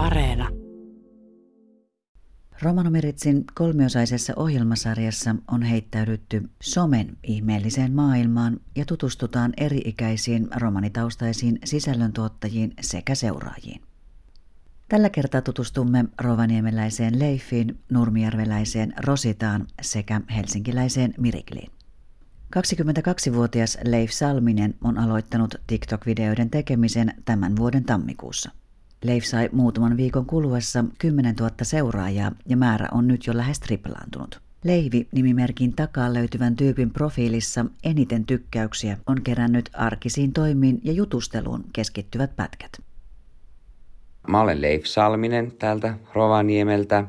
Areena. Romanomeritsin kolmiosaisessa ohjelmasarjassa on heittäydytty somen ihmeelliseen maailmaan ja tutustutaan eri-ikäisiin romanitaustaisiin sisällöntuottajiin sekä seuraajiin. Tällä kertaa tutustumme rovaniemeläiseen Leifiin, nurmijärveläiseen Rositaan sekä helsinkiläiseen Mirikliin. 22-vuotias Leif Salminen on aloittanut TikTok-videoiden tekemisen tämän vuoden tammikuussa. Leif sai muutaman viikon kuluessa 10 000 seuraajaa ja määrä on nyt jo lähes triplaantunut. Leivi nimimerkin takaa löytyvän tyypin profiilissa eniten tykkäyksiä on kerännyt arkisiin toimiin ja jutusteluun keskittyvät pätkät. Mä olen Leif Salminen täältä Rovaniemeltä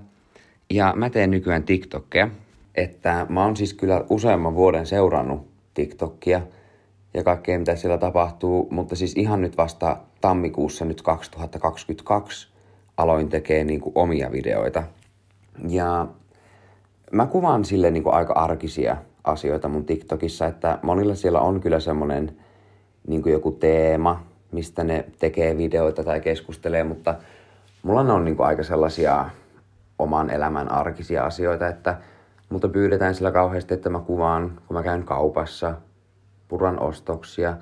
ja mä teen nykyään TikTokia. Että mä oon siis kyllä useamman vuoden seurannut TikTokia ja kaikkea mitä siellä tapahtuu, mutta siis ihan nyt vasta tammikuussa nyt 2022 aloin tekemään niin kuin omia videoita. Ja mä kuvaan sille niin kuin aika arkisia asioita mun TikTokissa, että monilla siellä on kyllä semmoinen niin kuin joku teema, mistä ne tekee videoita tai keskustelee, mutta mulla ne on niin kuin aika sellaisia oman elämän arkisia asioita, että mutta pyydetään sillä kauheasti, että mä kuvaan, kun mä käyn kaupassa, puran ostoksia,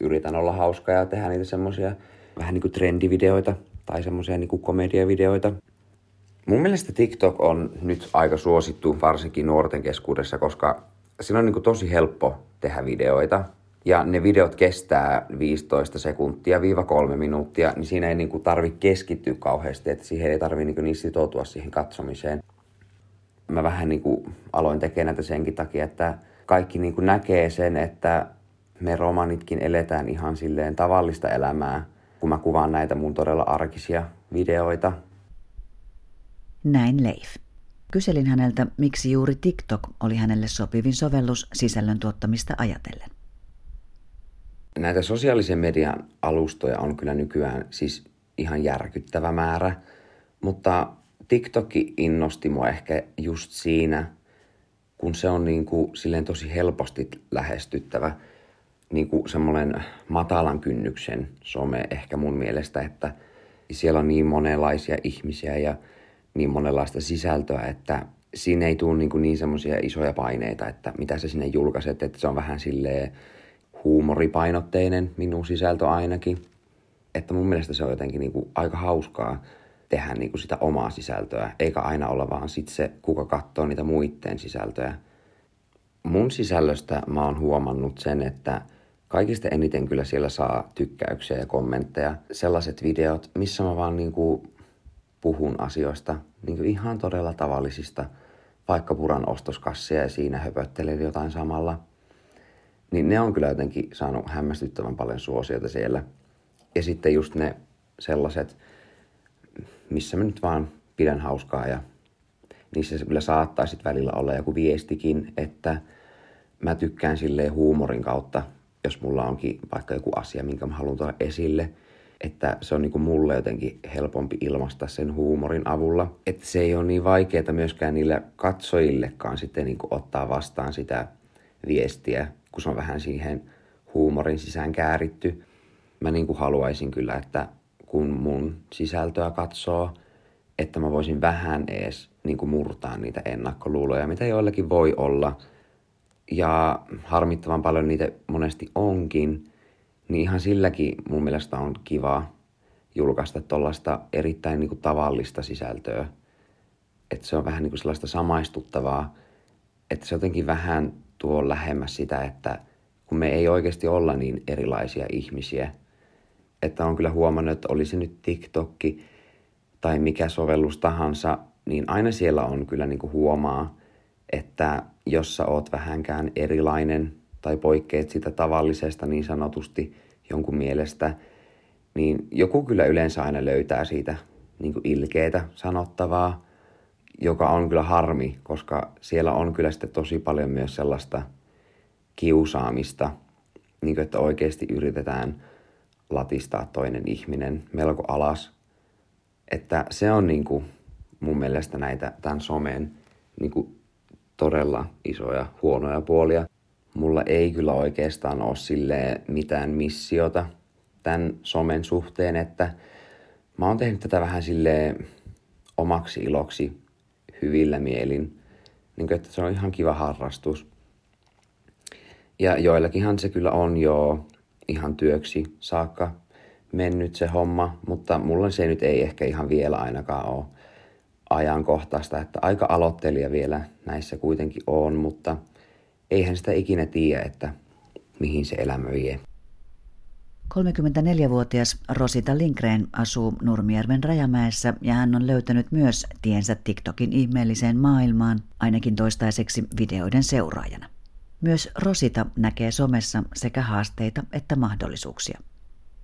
yritän olla hauska ja tehdä niitä semmosia vähän niin kuin trendivideoita tai semmosia niin kuin komediavideoita. Mun mielestä TikTok on nyt aika suosittu varsinkin nuorten keskuudessa, koska siinä on niin kuin tosi helppo tehdä videoita. Ja ne videot kestää 15 sekuntia viiva kolme minuuttia, niin siinä ei niin kuin tarvi keskittyä kauheasti, että siihen ei tarvi niin, niin sitoutua siihen katsomiseen. Mä vähän niin kuin aloin tekemään näitä senkin takia, että kaikki niin kuin näkee sen, että me romanitkin eletään ihan silleen tavallista elämää, kun mä kuvaan näitä mun todella arkisia videoita. Näin Leif. Kyselin häneltä, miksi juuri TikTok oli hänelle sopivin sovellus sisällön tuottamista ajatellen. Näitä sosiaalisen median alustoja on kyllä nykyään siis ihan järkyttävä määrä, mutta TikTok innosti mua ehkä just siinä, kun se on niin kuin silleen tosi helposti lähestyttävä niin kuin semmoinen matalan kynnyksen some ehkä mun mielestä, että siellä on niin monenlaisia ihmisiä ja niin monenlaista sisältöä, että siinä ei tule niin, niin semmoisia isoja paineita, että mitä sä sinne julkaiset, että se on vähän silleen huumoripainotteinen minun sisältö ainakin. Että mun mielestä se on jotenkin niin kuin aika hauskaa tehdä niin kuin sitä omaa sisältöä, eikä aina olla vaan sit se, kuka katsoo niitä muiden sisältöjä. Mun sisällöstä mä oon huomannut sen, että kaikista eniten kyllä siellä saa tykkäyksiä ja kommentteja. Sellaiset videot, missä mä vaan niin kuin puhun asioista, niin kuin ihan todella tavallisista, vaikka puran ostoskassia ja siinä höpöttelen jotain samalla. Niin ne on kyllä jotenkin saanut hämmästyttävän paljon suosiota siellä. Ja sitten just ne sellaiset, missä mä nyt vaan pidän hauskaa ja niissä kyllä saattaa sitten välillä olla joku viestikin, että mä tykkään silleen huumorin kautta, jos mulla onkin vaikka joku asia, minkä mä haluan tuoda esille, että se on niinku mulle jotenkin helpompi ilmaista sen huumorin avulla. Että se ei ole niin vaikeaa myöskään niille katsojillekaan sitten niinku ottaa vastaan sitä viestiä, kun se on vähän siihen huumorin sisään kääritty. Mä niinku haluaisin kyllä, että kun mun sisältöä katsoo, että mä voisin vähän ees niin kuin murtaa niitä ennakkoluuloja, mitä joillakin voi olla. Ja harmittavan paljon niitä monesti onkin, niin ihan silläkin mun mielestä on kiva julkaista tuollaista erittäin niin kuin tavallista sisältöä. Että se on vähän niin kuin sellaista samaistuttavaa, että se jotenkin vähän tuo lähemmäs sitä, että kun me ei oikeasti olla niin erilaisia ihmisiä – että on kyllä huomannut, että olisi nyt TikTokki tai mikä sovellus tahansa, niin aina siellä on kyllä niin kuin huomaa, että jos sä oot vähänkään erilainen tai poikkeet sitä tavallisesta niin sanotusti jonkun mielestä, niin joku kyllä yleensä aina löytää siitä niin kuin ilkeetä sanottavaa, joka on kyllä harmi, koska siellä on kyllä sitten tosi paljon myös sellaista kiusaamista, niin kuin että oikeasti yritetään – latistaa toinen ihminen melko alas. Että se on niin kuin mun mielestä näitä tämän somen niin kuin todella isoja huonoja puolia. Mulla ei kyllä oikeastaan ole sille mitään missiota tämän somen suhteen, että Mä oon tehnyt tätä vähän sille omaksi iloksi hyvillä mielin. Niin kuin, että se on ihan kiva harrastus. Ja joillakinhan se kyllä on jo ihan työksi saakka mennyt se homma, mutta mulla se nyt ei ehkä ihan vielä ainakaan ole ajankohtaista, että aika aloittelija vielä näissä kuitenkin on, mutta eihän sitä ikinä tiedä, että mihin se elämä vie. 34-vuotias Rosita Lindgren asuu Nurmijärven Rajamäessä ja hän on löytänyt myös tiensä TikTokin ihmeelliseen maailmaan, ainakin toistaiseksi videoiden seuraajana. Myös Rosita näkee somessa sekä haasteita että mahdollisuuksia.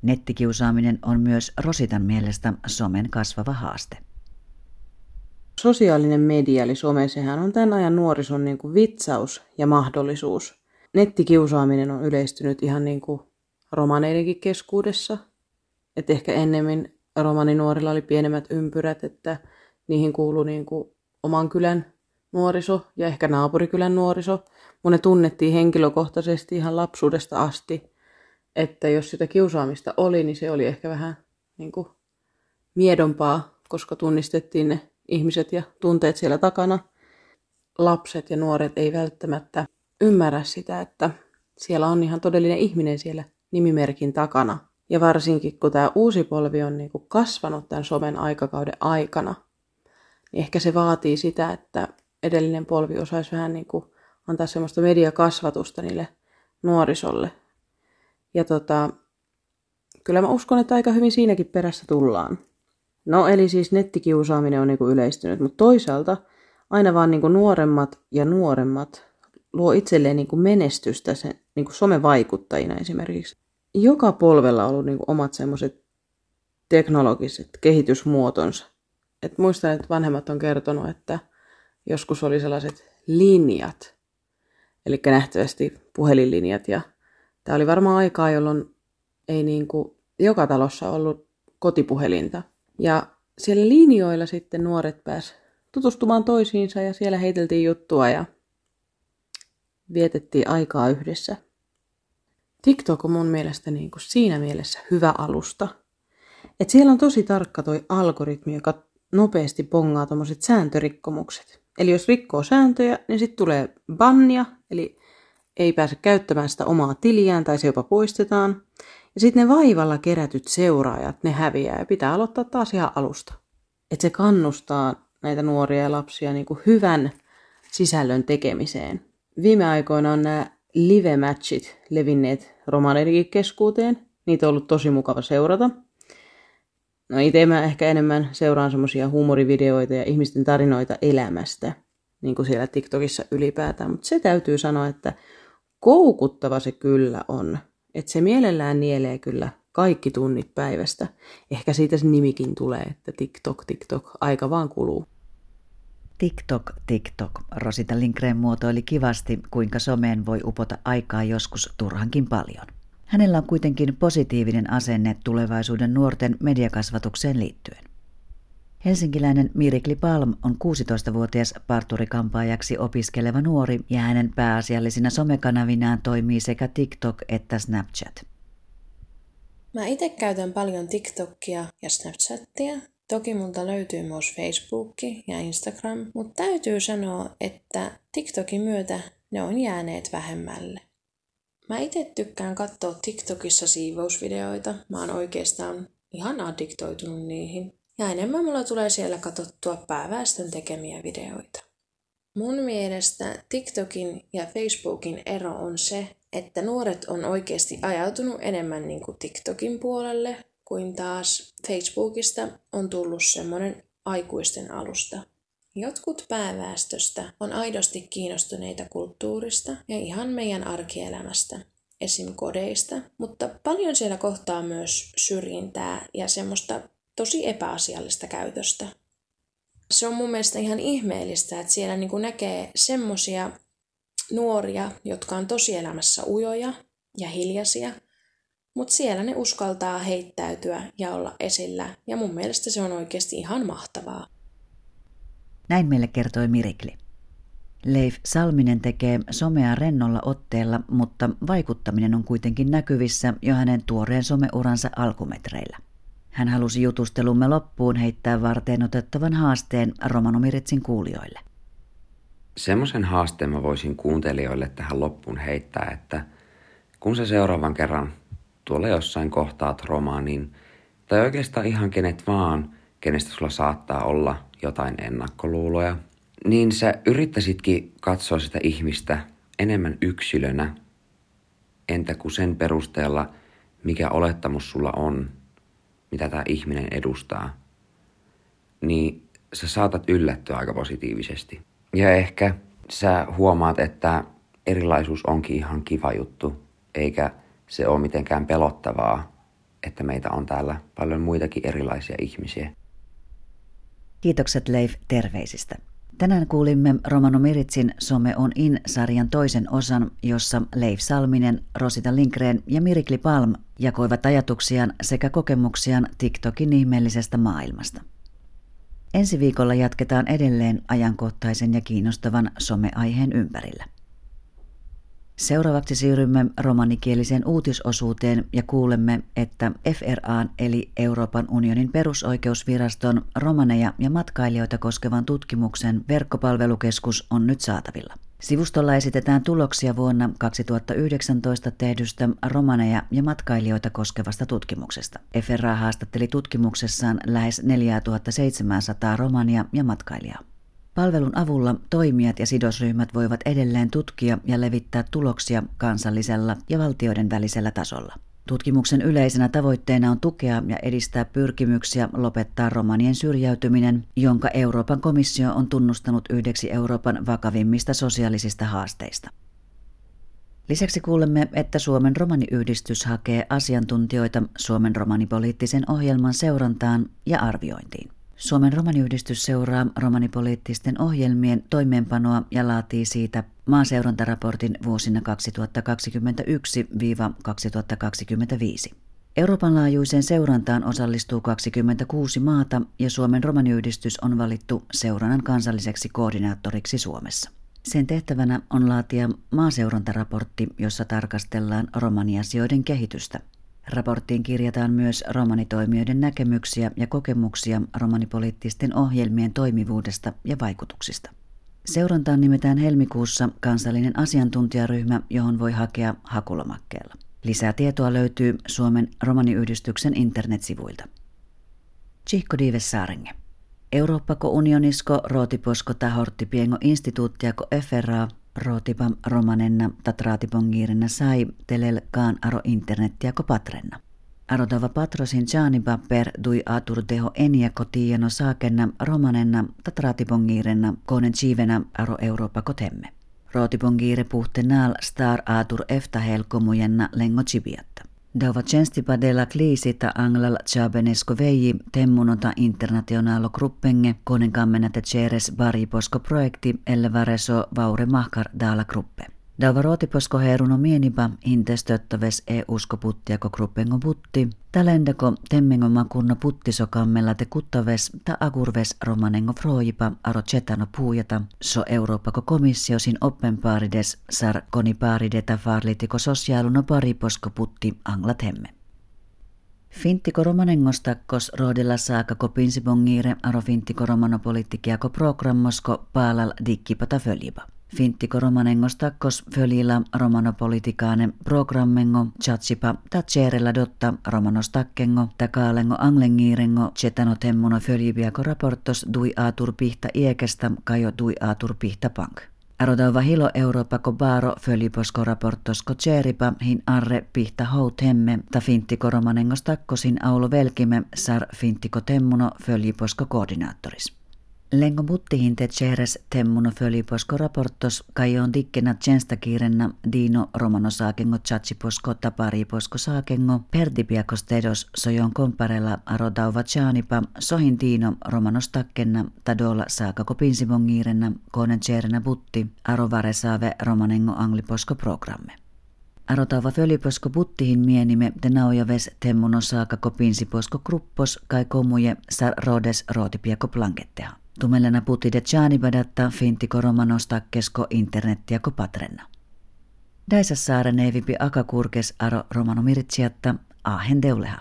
Nettikiusaaminen on myös Rositan mielestä somen kasvava haaste. Sosiaalinen media eli some, sehän on tämän ajan nuorison niin kuin vitsaus ja mahdollisuus. Nettikiusaaminen on yleistynyt ihan niin kuin romaneidenkin keskuudessa. Et ehkä ennemmin romaninuorilla oli pienemmät ympyrät, että niihin kuului niin kuin oman kylän nuoriso ja ehkä naapurikylän nuoriso. Mun ne tunnettiin henkilökohtaisesti ihan lapsuudesta asti, että jos sitä kiusaamista oli, niin se oli ehkä vähän niin kuin miedompaa, koska tunnistettiin ne ihmiset ja tunteet siellä takana. Lapset ja nuoret ei välttämättä ymmärrä sitä, että siellä on ihan todellinen ihminen siellä nimimerkin takana. Ja varsinkin kun tämä uusi polvi on niin kuin kasvanut tämän somen aikakauden aikana, niin ehkä se vaatii sitä, että edellinen polvi osaisi vähän niin kuin antaa semmoista mediakasvatusta niille nuorisolle. Ja tota, kyllä mä uskon, että aika hyvin siinäkin perässä tullaan. No eli siis nettikiusaaminen on niin kuin yleistynyt, mutta toisaalta aina vaan niin kuin nuoremmat ja nuoremmat luo itselleen niin kuin menestystä sen, niin kuin somevaikuttajina esimerkiksi. Joka polvella on ollut niin kuin omat semmoiset teknologiset kehitysmuotonsa. Et muistan, että vanhemmat on kertonut, että joskus oli sellaiset linjat, eli nähtävästi puhelinlinjat. Ja tämä oli varmaan aikaa, jolloin ei niin kuin joka talossa ollut kotipuhelinta. Ja siellä linjoilla sitten nuoret pääs tutustumaan toisiinsa ja siellä heiteltiin juttua ja vietettiin aikaa yhdessä. TikTok on mun mielestä niin kuin siinä mielessä hyvä alusta. Et siellä on tosi tarkka toi algoritmi, joka nopeasti pongaa tuommoiset sääntörikkomukset. Eli jos rikkoo sääntöjä, niin sitten tulee bannia, eli ei pääse käyttämään sitä omaa tiliään tai se jopa poistetaan. Ja sitten ne vaivalla kerätyt seuraajat, ne häviää ja pitää aloittaa taas ihan alusta. Että se kannustaa näitä nuoria ja lapsia niin kuin hyvän sisällön tekemiseen. Viime aikoina on nämä live-matchit levinneet romaneidenkin keskuuteen. Niitä on ollut tosi mukava seurata. No itse mä ehkä enemmän seuraan semmosia huumorivideoita ja ihmisten tarinoita elämästä, niin kuin siellä TikTokissa ylipäätään. Mutta se täytyy sanoa, että koukuttava se kyllä on. Että se mielellään nielee kyllä kaikki tunnit päivästä. Ehkä siitä se nimikin tulee, että TikTok, TikTok, aika vaan kuluu. TikTok, TikTok. Rosita Lindgren muotoili kivasti, kuinka someen voi upota aikaa joskus turhankin paljon. Hänellä on kuitenkin positiivinen asenne tulevaisuuden nuorten mediakasvatukseen liittyen. Helsinkiläinen Mirikli Palm on 16-vuotias parturikampaajaksi opiskeleva nuori ja hänen pääasiallisina somekanavinaan toimii sekä TikTok että Snapchat. Mä itse käytän paljon TikTokia ja Snapchatia. Toki multa löytyy myös Facebook ja Instagram, mutta täytyy sanoa, että TikTokin myötä ne on jääneet vähemmälle. Mä itse tykkään katsoa TikTokissa siivousvideoita. Mä oon oikeastaan ihan addiktoitunut niihin. Ja enemmän mulla tulee siellä katsottua pääväestön tekemiä videoita. Mun mielestä TikTokin ja Facebookin ero on se, että nuoret on oikeasti ajautunut enemmän niin kuin TikTokin puolelle, kuin taas Facebookista on tullut semmoinen aikuisten alusta. Jotkut pääväestöstä on aidosti kiinnostuneita kulttuurista ja ihan meidän arkielämästä, esim. kodeista, mutta paljon siellä kohtaa myös syrjintää ja semmoista tosi epäasiallista käytöstä. Se on mun mielestä ihan ihmeellistä, että siellä niin näkee semmosia nuoria, jotka on tosielämässä ujoja ja hiljaisia, mutta siellä ne uskaltaa heittäytyä ja olla esillä, ja mun mielestä se on oikeasti ihan mahtavaa. Näin meille kertoi Mirikli. Leif Salminen tekee somea rennolla otteella, mutta vaikuttaminen on kuitenkin näkyvissä jo hänen tuoreen someuransa alkumetreillä. Hän halusi jutustelumme loppuun heittää varteen otettavan haasteen Romanomiritsin kuulijoille. Semmoisen haasteen mä voisin kuuntelijoille tähän loppuun heittää, että kun sä seuraavan kerran tuolla jossain kohtaat romaanin, tai oikeastaan ihan kenet vaan, kenestä sulla saattaa olla jotain ennakkoluuloja, niin sä yrittäisitkin katsoa sitä ihmistä enemmän yksilönä, entä kuin sen perusteella, mikä olettamus sulla on, mitä tämä ihminen edustaa, niin sä saatat yllättyä aika positiivisesti. Ja ehkä sä huomaat, että erilaisuus onkin ihan kiva juttu, eikä se ole mitenkään pelottavaa, että meitä on täällä paljon muitakin erilaisia ihmisiä. Kiitokset Leif terveisistä. Tänään kuulimme Romano Miritsin Some on In-sarjan toisen osan, jossa Leif Salminen, Rosita Linkreen ja Mirikli Palm jakoivat ajatuksiaan sekä kokemuksiaan TikTokin ihmeellisestä maailmasta. Ensi viikolla jatketaan edelleen ajankohtaisen ja kiinnostavan someaiheen ympärillä. Seuraavaksi siirrymme romanikieliseen uutisosuuteen ja kuulemme, että FRA eli Euroopan unionin perusoikeusviraston romaneja ja matkailijoita koskevan tutkimuksen verkkopalvelukeskus on nyt saatavilla. Sivustolla esitetään tuloksia vuonna 2019 tehdystä romaneja ja matkailijoita koskevasta tutkimuksesta. FRA haastatteli tutkimuksessaan lähes 4700 romania ja matkailijaa. Palvelun avulla toimijat ja sidosryhmät voivat edelleen tutkia ja levittää tuloksia kansallisella ja valtioiden välisellä tasolla. Tutkimuksen yleisenä tavoitteena on tukea ja edistää pyrkimyksiä lopettaa romanien syrjäytyminen, jonka Euroopan komissio on tunnustanut yhdeksi Euroopan vakavimmista sosiaalisista haasteista. Lisäksi kuulemme, että Suomen romaniyhdistys hakee asiantuntijoita Suomen romanipoliittisen ohjelman seurantaan ja arviointiin. Suomen romaniyhdistys seuraa romanipoliittisten ohjelmien toimeenpanoa ja laatii siitä maaseurantaraportin vuosina 2021-2025. Euroopan laajuiseen seurantaan osallistuu 26 maata ja Suomen romaniyhdistys on valittu seurannan kansalliseksi koordinaattoriksi Suomessa. Sen tehtävänä on laatia maaseurantaraportti, jossa tarkastellaan romaniasioiden kehitystä – Raporttiin kirjataan myös romanitoimijoiden näkemyksiä ja kokemuksia romanipoliittisten ohjelmien toimivuudesta ja vaikutuksista. Seurantaan nimetään helmikuussa kansallinen asiantuntijaryhmä, johon voi hakea hakulomakkeella. Lisää tietoa löytyy Suomen romaniyhdistyksen internetsivuilta. Chihko Dives Saarenge. Eurooppako unionisko rootiposko tahortti piengo instituuttiako FRA Rootipa romanenna tatraatipongiirenna sai telel kaan aro internettiä ko patrenna. Arotava patrosin jaaniba per dui atur teho enia kotieno saakenna romanenna tatraatipongiirenna koonen chiivenä aro Eurooppa kotemme. Rootipongiire puhte naal star atur eftahel komujenna lengo chibiatta. Dava tjänstipa della kliisita anglal tjabenesko veiji temmunota internationalo gruppenge konen kammenate ceres bariposko projekti elle vareso vaure mahkar dala gruppe. Dava rootiposko heruno mienipa inte stöttäves e-usko puttiako gruppengo putti, talendako temmengo makunno puttisokammella te kuttaves ta agurves romanengo froipa aro cetano puujata, so Eurooppako komissiosin oppenpaarides sar konipaarideta farlitiko sosiaaluno pariposko putti anglat hemme. Finttiko romanengostakos roodilla saaka ko pinsibongiire aro finttiko romanopolitikiako programmosko paalal dikkipata följipa. Finttiko romanengos takkos följillä romanopolitikaane programmengo chatsipa tatseerella dotta romanos takkengo takaalengo anglengiirengo chetano temmuno följibiako raportos dui aatur pihta iekestä kajo dui aatur pihta pank. Arodauva hilo Euroopako baaro följiposko raportosko tseripa hin arre pihta hout hemme ta finttiko romanengos takkosin aulo velkime sar finttiko temmuno följiposko koordinaattoris. Lengo buttihin te ceres temmuno föliposko raportos on dikkena tjenstakiirenna Dino romano saakengo chatsiposko tapariposko saakengo perdipiakos tedos sojon komparella arodauva chaanipa sohin Dino romano stakkenna tadola saakako pinsimongiirenna koonen cerenä butti arovare saave romanengo angliposko programme. Arotava föliposko buttihin mienime te naujaves temmuno saaka kopinsiposko gruppos kai komuje sar rodes rootipiako planketteha. Tumelena puti de badatta fintiko romanosta kesko internettiä ko patrenna. Daisas saara neivipi akakurkes aro romano miritsiatta ahen deuleha.